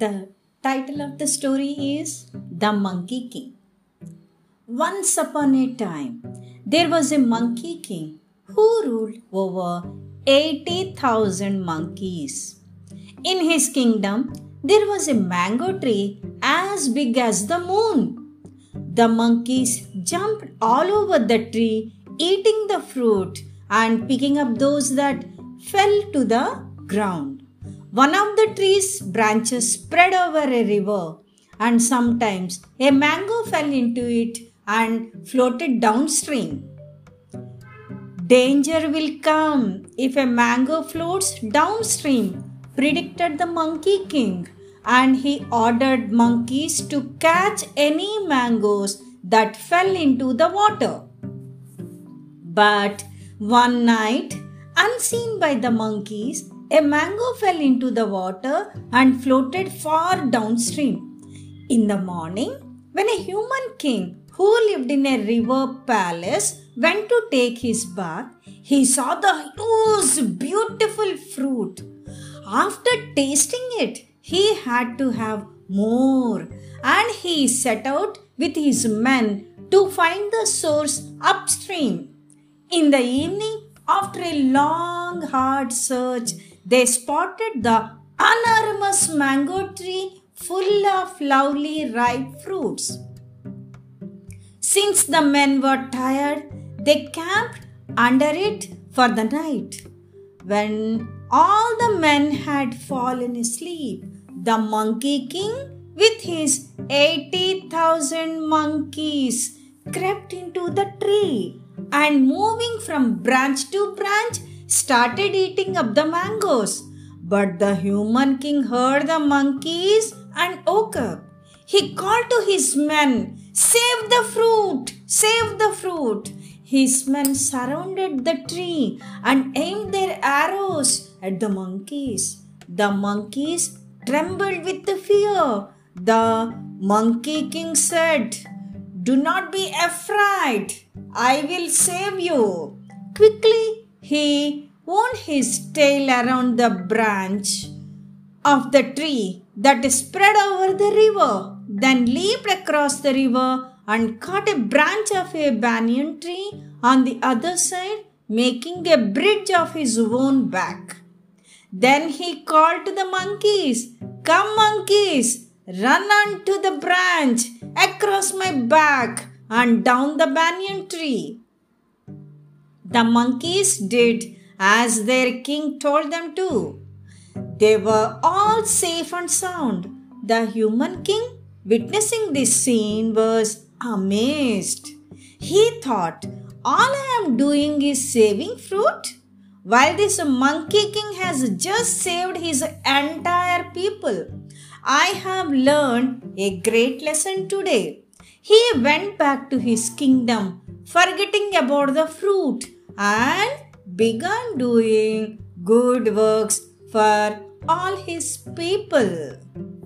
The title of the story is The Monkey King. Once upon a time, there was a monkey king who ruled over 80,000 monkeys. In his kingdom, there was a mango tree as big as the moon. The monkeys jumped all over the tree, eating the fruit and picking up those that fell to the ground. One of the tree's branches spread over a river, and sometimes a mango fell into it and floated downstream. Danger will come if a mango floats downstream, predicted the Monkey King, and he ordered monkeys to catch any mangoes that fell into the water. But one night, unseen by the monkeys, a mango fell into the water and floated far downstream. In the morning, when a human king who lived in a river palace went to take his bath, he saw the huge, beautiful fruit. After tasting it, he had to have more and he set out with his men to find the source upstream. In the evening, after a long, hard search, they spotted the enormous mango tree full of lovely ripe fruits. Since the men were tired, they camped under it for the night. When all the men had fallen asleep, the Monkey King, with his 80,000 monkeys, crept into the tree and moving from branch to branch started eating up the mangoes. But the human king heard the monkeys and woke up. He called to his men, Save the fruit! Save the fruit! His men surrounded the tree and aimed their arrows at the monkeys. The monkeys trembled with the fear. The monkey king said, Do not be afraid. I will save you. Quickly he wound his tail around the branch of the tree that spread over the river, then leaped across the river and caught a branch of a banyan tree on the other side, making a bridge of his own back. Then he called to the monkeys, Come, monkeys, run onto the branch across my back and down the banyan tree. The monkeys did as their king told them to. They were all safe and sound. The human king, witnessing this scene, was amazed. He thought, All I am doing is saving fruit, while this monkey king has just saved his entire people. I have learned a great lesson today. He went back to his kingdom, forgetting about the fruit and began doing good works for all his people.